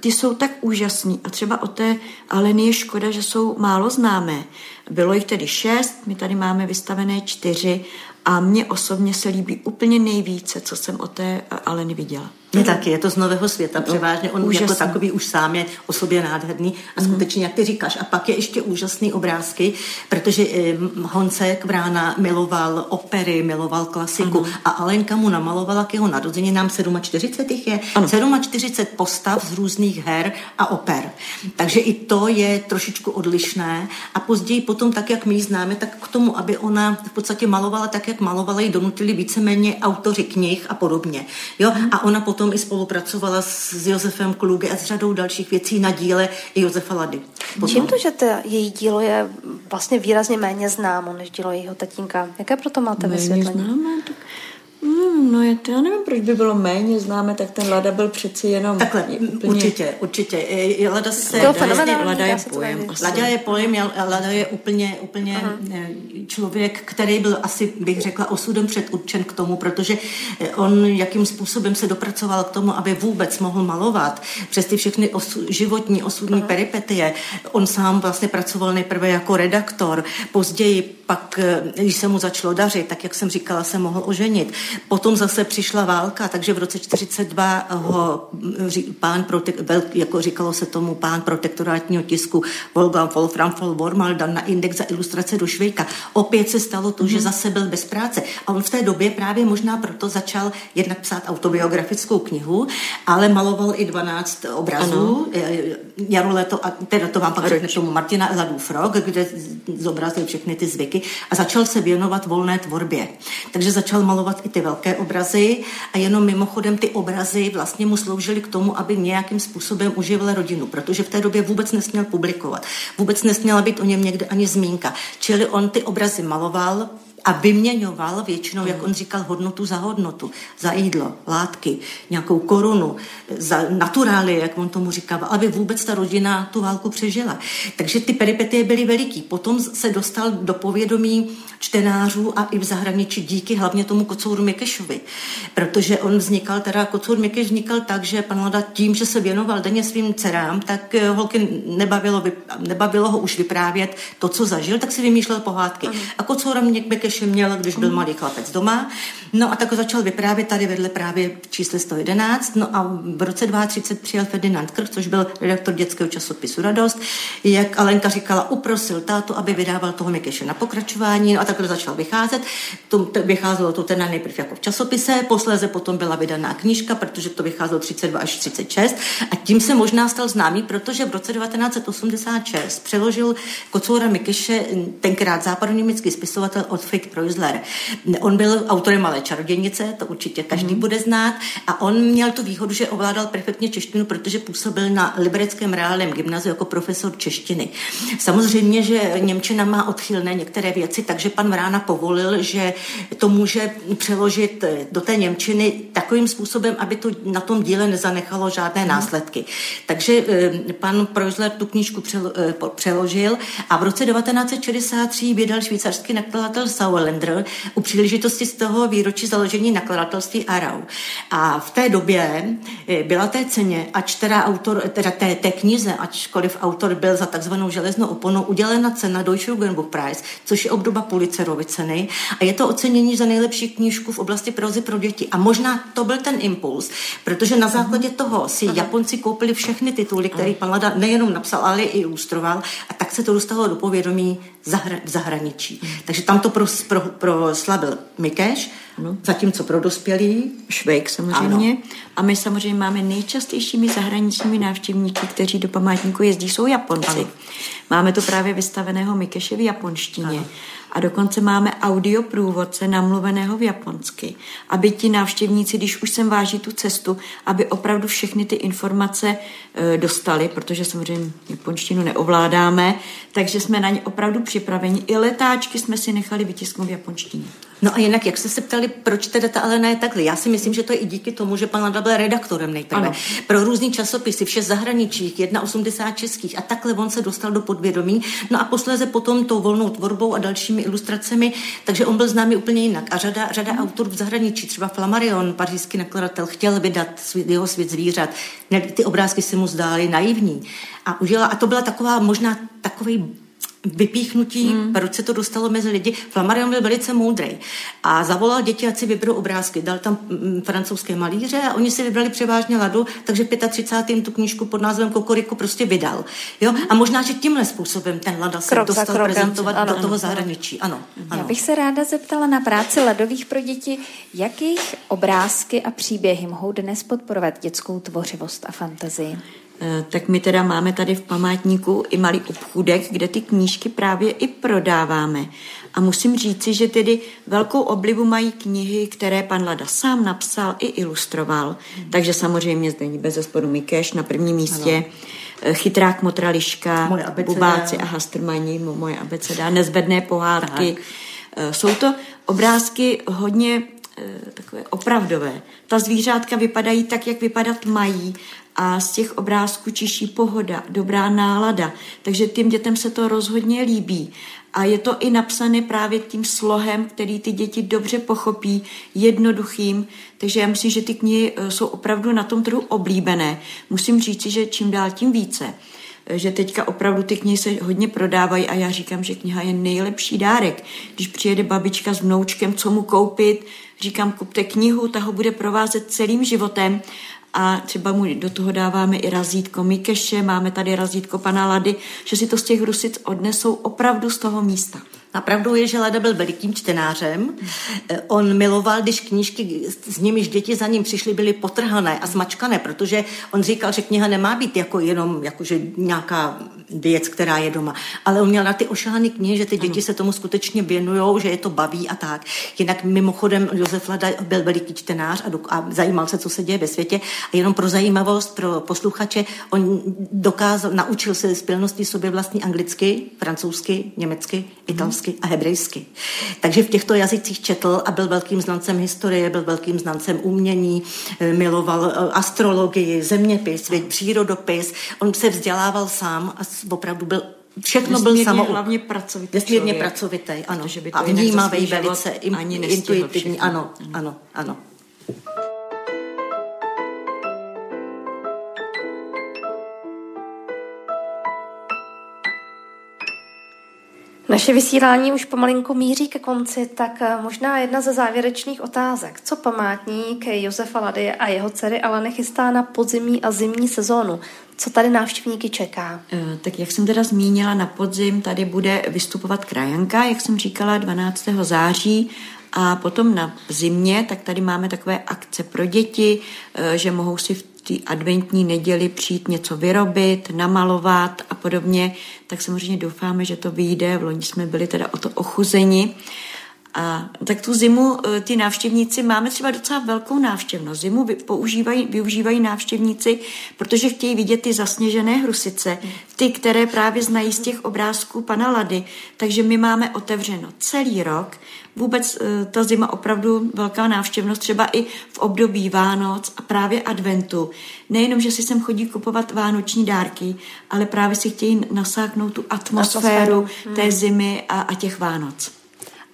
ty jsou tak úžasný a třeba o té Aleny je škoda, že jsou málo známé. Bylo jich tedy šest, my tady máme vystavené čtyři a mně osobně se líbí úplně nejvíce, co jsem o té Aleny viděla. Mně taky, je to z nového světa převážně. On Úžasný. jako takový už sám je o sobě nádherný a mhm. skutečně, jak ty říkáš. A pak je ještě úžasný obrázky, protože eh, Honcek Vrána miloval opery, miloval klasiku ano. a Alenka mu namalovala k jeho narozeninám 47 je, ano. 47 postav z různých her a oper. Takže i to je trošičku odlišné a později potom, tak jak my ji známe, tak k tomu, aby ona v podstatě malovala tak, jak malovala, ji donutili víceméně autoři knih a podobně. Jo? A ona potom potom i spolupracovala s Josefem Kluge a s řadou dalších věcí na díle Josefa Lady. Potom. Čím to, že to její dílo je vlastně výrazně méně známo než dílo jejího tatínka? Jaké proto máte méně vysvětlení? Známé, tak Hmm, no je to, já nevím, proč by bylo méně známe, tak ten Lada byl přeci jenom... Takhle, úplně... určitě, určitě. Lada se... To vlastně, Lada je pojem. Lada je pojem, Lada je úplně, úplně uh-huh. člověk, který byl asi, bych řekla, osudem předurčen k tomu, protože eh, on jakým způsobem se dopracoval k tomu, aby vůbec mohl malovat přes ty všechny osu, životní, osudní uh-huh. peripetie. On sám vlastně pracoval nejprve jako redaktor, později pak, eh, když se mu začalo dařit, tak jak jsem říkala, se mohl oženit. Potom zase přišla válka, takže v roce 42 ho pán, protek, jako říkalo se tomu, pán protektorátního tisku Wolfgang Wolfram von Wormal dal na index za ilustrace do Švejka. Opět se stalo to, mm-hmm. že mhm. zase byl bez práce. A on v té době právě možná proto začal jednak psát autobiografickou knihu, ale maloval i 12 obrazů. Ano. Jaro leto, a teda to vám pak řekne tomu Martina Eladův rok, kde zobrazil všechny ty zvyky a začal se věnovat volné tvorbě. Takže začal malovat i ty velké obrazy a jenom mimochodem ty obrazy vlastně mu sloužily k tomu, aby nějakým způsobem uživil rodinu, protože v té době vůbec nesměl publikovat. Vůbec nesměla být o něm někde ani zmínka. Čili on ty obrazy maloval, a vyměňoval většinou, jak on říkal, hodnotu za hodnotu, za jídlo, látky, nějakou korunu, za naturály, jak on tomu říkal, aby vůbec ta rodina tu válku přežila. Takže ty peripetie byly veliký. Potom se dostal do povědomí čtenářů a i v zahraničí díky hlavně tomu Kocouru Mikešovi. Protože on vznikal, teda Kocour Mikeš vznikal tak, že pan Lada tím, že se věnoval denně svým dcerám, tak eh, holky nebavilo, nebavilo ho už vyprávět to, co zažil, tak si vymýšlel pohádky. Uh-huh. A Kocoura Mikeš Ježíše měl, když byl malý chlapec doma. No a tak začal vyprávět tady vedle právě čísle 111. No a v roce 2030 přijel Ferdinand Krk, což byl redaktor dětského časopisu Radost. Jak Alenka říkala, uprosil tátu, aby vydával toho Mikeše na pokračování. No a takhle začal vycházet. To, to vycházelo to teda nejprve jako v časopise, posléze potom byla vydaná knížka, protože to vycházelo 32 až 36. A tím se možná stal známý, protože v roce 1986 přeložil Kocoura Mikeše tenkrát západoněmecký spisovatel Otfried Ludwig Preusler. On byl autorem Malé čarodějnice, to určitě každý mm. bude znát, a on měl tu výhodu, že ovládal perfektně češtinu, protože působil na Libereckém reálném gymnaziu jako profesor češtiny. Samozřejmě, že Němčina má odchylné některé věci, takže pan Vrána povolil, že to může přeložit do té Němčiny takovým způsobem, aby to na tom díle nezanechalo žádné mm. následky. Takže eh, pan Preusler tu knížku eh, přeložil a v roce 1963 vydal švýcarský nakladatel Sau Sauerländer u příležitosti z toho výročí založení nakladatelství Arau. A v té době eh, byla té ceně, ač teda autor, teda té, té knize, ačkoliv autor byl za takzvanou železnou oponou, udělena cena Deutsche Jugendbuch Prize, což je obdoba Pulitzerovy ceny. A je to ocenění za nejlepší knížku v oblasti prozy pro děti. A možná to byl ten impuls, protože na základě toho si Aha. Japonci koupili všechny tituly, které pan Lada nejenom napsal, ale i ilustroval. A tak se to dostalo do povědomí zahra- v zahraničí. Takže tam to pros, pro, proslavil Mikeš No. Zatímco pro dospělí? Švejk samozřejmě. Ano. A my samozřejmě máme nejčastějšími zahraničními návštěvníky, kteří do památníku jezdí, jsou Japonci. Ano. Máme tu právě vystaveného Mikeše v japonštině. Ano. A dokonce máme audio průvodce namluveného v japonsky, aby ti návštěvníci, když už sem váží tu cestu, aby opravdu všechny ty informace e, dostali, protože samozřejmě japonštinu neovládáme, takže jsme na ně opravdu připraveni. I letáčky jsme si nechali vytisknout v japonštině. No a jinak, jak jste se ptali, proč teda ta Alena je takhle? Já si myslím, že to je i díky tomu, že pan Lada byl redaktorem nejprve. Ano. Pro různý časopisy, vše zahraničích, 1,80 českých a takhle on se dostal do podvědomí. No a posléze potom tou volnou tvorbou a dalšími ilustracemi, takže on byl známý úplně jinak. A řada, řada hmm. autorů v zahraničí, třeba Flammarion, pařížský nakladatel, chtěl vydat svý, jeho svět zvířat. Ty obrázky se mu zdály naivní. A, užila, a to byla taková možná takový vypíchnutí, hmm. proč se to dostalo mezi lidi. Flammarion byl velice moudrý a zavolal děti, ať si vyberou obrázky. Dal tam mm, francouzské malíře a oni si vybrali převážně Ladu, takže 35. tu knížku pod názvem Kokoriku prostě vydal. Jo? A možná, že tímhle způsobem ten Lada se Krok dostal krokem. prezentovat ano, do toho zahraničí. Ano, ano. Já bych se ráda zeptala na práci ledových pro děti, jakých obrázky a příběhy mohou dnes podporovat dětskou tvořivost a fantazii? Eh, tak my teda máme tady v památníku i malý obchůdek, kde ty knížky právě i prodáváme. A musím říci, že tedy velkou oblibu mají knihy, které pan Lada sám napsal i ilustroval. Hmm. Takže samozřejmě zde bez zesporu Mikeš na prvním místě. Ano. Eh, chytrák Motrališka, Bubáci a Hastrmani, moje abeceda, nezvedné pohádky. Tak. Eh, jsou to obrázky hodně takové opravdové. Ta zvířátka vypadají tak, jak vypadat mají a z těch obrázků čiší pohoda, dobrá nálada. Takže těm dětem se to rozhodně líbí. A je to i napsané právě tím slohem, který ty děti dobře pochopí, jednoduchým. Takže já myslím, že ty knihy eh, jsou opravdu na tom trhu oblíbené. Musím říct, že čím dál tím více eh, že teďka opravdu ty knihy se hodně prodávají a já říkám, že kniha je nejlepší dárek. Když přijede babička s vnoučkem, co mu koupit, říkám, kupte knihu, ta ho bude provázet celým životem a třeba mu do toho dáváme i razítko Mikeše, máme tady razítko pana Lady, že si to z těch rusic odnesou opravdu z toho místa. A pravdou je, že Lada byl velikým čtenářem. On miloval, když knížky, s nimiž děti za ním přišly, byly potrhané a zmačkané, protože on říkal, že kniha nemá být jako jenom jakože nějaká věc, která je doma. Ale on měl na ty ošáhané knihy, že ty děti ano. se tomu skutečně věnují, že je to baví a tak. Jinak mimochodem Josef Lada byl veliký čtenář a, do, a zajímal se, co se děje ve světě. A jenom pro zajímavost, pro posluchače, on dokázal, naučil se z pilnosti sobě vlastní anglicky, francouzsky, německy, italsky arabsky a hebrejsky. Takže v těchto jazycích četl a byl velkým znancem historie, byl velkým znancem umění, eh, miloval eh, astrologii, zeměpis, přírodopis. On se vzdělával sám a opravdu byl Všechno byl samo... hlavně pracovitý Nesmírně pracovitý, ano. Že by to a vnímavý, velice intuitivní, ano, ano, ano. Naše vysílání už pomalinku míří ke konci, tak eh, možná jedna ze závěrečných otázek. Co památník Josefa Lady a jeho dcery Aleny chystá na podzimní a zimní sezónu? Co tady návštěvníky čeká? Eh, tak jak jsem teda zmínila, na podzim tady bude vystupovat krajanka, jak jsem říkala, 12. září a potom na zimě, tak tady máme takové akce pro děti, eh, že mohou si v té adventní neděli přijít něco vyrobit, namalovat a podobně, tak samozřejmě doufáme, že to vyjde. V loni jsme byli teda o to ochuzeni. A tak tu zimu e, ty návštěvníci máme třeba docela velkou návštěvnost. Zimu používají, využívají návštěvníci, protože chtějí vidět ty zasněžené hrusice, ty, které právě znají z těch obrázků pana Lady. Takže my máme otevřeno celý rok. Vůbec e, ta zima opravdu velká návštěvnost, třeba i v období Vánoc a právě adventu. Nejenom, že si sem chodí kupovat vánoční dárky, ale právě si chtějí nasáknout tu atmosféru, atmosféru. té zimy a, a těch Vánoc.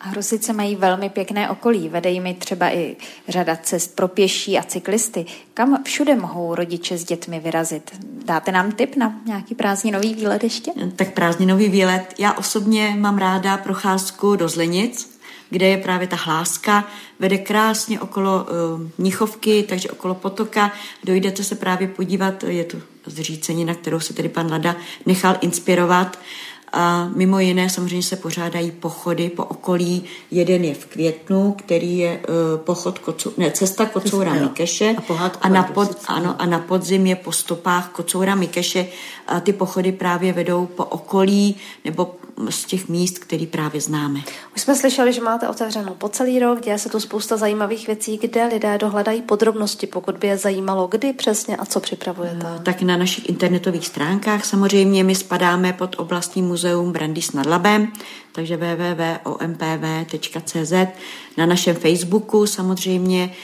A Hrosice mají velmi pěkné okolí. Vede jimi třeba i řada cest pro pěší a cyklisty. Kam všude mohou rodiče s dětmi vyrazit? Dáte nám tip na nějaký prázdninový výlet ještě? Tak prázdninový výlet. Já osobně mám ráda procházku do Zlenic, kde je právě ta hláska, vede krásně okolo uh, Mnichovky, takže okolo potoka. Dojdete se právě podívat, je tu zřícenina, kterou se tedy pan Lada nechal inspirovat A mimo jiné samozřejmě se pořádají pochody po okolí. Jeden je v květnu, který je uh, pochod kocu, ne, cesta Kocoura Mikeše. A, a, na pod, ano, a na podzim je po stopách Kocoura Mikeše. A ty pochody právě vedou po okolí nebo z těch míst, které právě známe. Už jsme slyšeli, že máte otevřenou po celý rok, děje se tu spousta zajímavých věcí, kde lidé dohledají podrobnosti, pokud by je zajímalo, kdy přesně a co připravujete. Tak na našich internetových stránkách samozřejmě my spadáme pod oblastní muzeum Brandýs nad Labem, takže www.ompv.cz, na našem Facebooku samozřejmě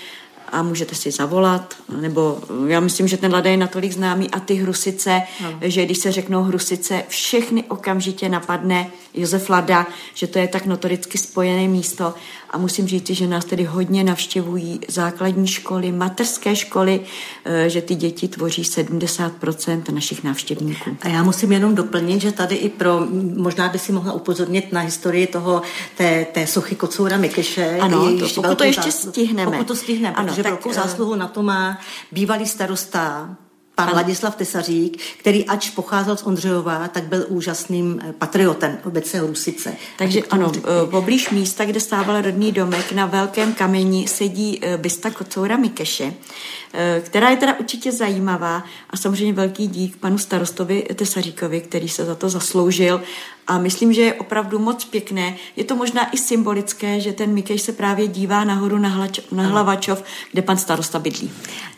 a můžete si zavolat, nebo já myslím, že ten Lada je natolik známý a ty hrusice, no. že když se řeknou hrusice, všechny okamžitě napadne Josef Lada, že to je tak notoricky spojené místo a musím říct, že nás tedy hodně navštěvují základní školy, mateřské školy, eh, že ty děti tvoří 70% našich návštěvníků. A já musím jenom doplnit, že tady i pro, možná by si mohla upozornit na historii toho, té, té sochy Kocoura Mikyše. Ano, to, pokud to ještě zásluhu, stihneme. Pokud to stihneme, ano, protože tak, velkou eh, zásluhu na to má bývalý starosta pan. Ladislav Tesařík, který ač pocházel z Ondřejova, tak byl úžasným eh, patriotem obece Rusice. Takže ano, eh, poblíž místa, kde stával rodný domek, na velkém kameni sedí eh, bysta Kocoura Mikeše, která je teda určitě zajímavá a samozřejmě velký dík panu starostovi Tesaříkovi, který se za to zasloužil a myslím, že je opravdu moc pěkné. Je to možná i symbolické, že ten Mikeš se právě dívá nahoru na, hlač, na Hlavačov, kde pan starosta bydlí.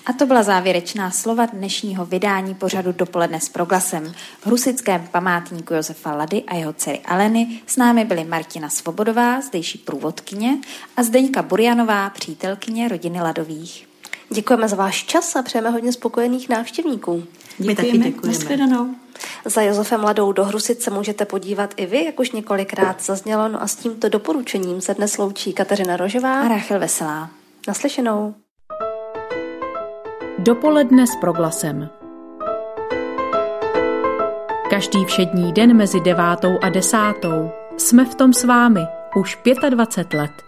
A to byla závěrečná slova dnešního vydání pořadu Dopoledne s proglasem. V Husickém památníku Josefa Lady a jeho dcery Aleny s námi byly Martina Svobodová, zdejší průvodkyně, a Zdeňka Burjanová, přítelkyně rodiny Ladových. Děkujeme za váš čas a přejeme hodně spokojených návštěvníků. My taky děkujeme. Za Josefem Ladou do Hrusic se můžete podívat i vy, jak už několikrát zaznělo. No a s tímto doporučením se dnes loučí Kateřina Rožová a Ráchel Veselá. Naslyšenou. Dopoledne s proglasem. Každý všední den mezi devátou a desátou jsme v tom s vámi už 25 let.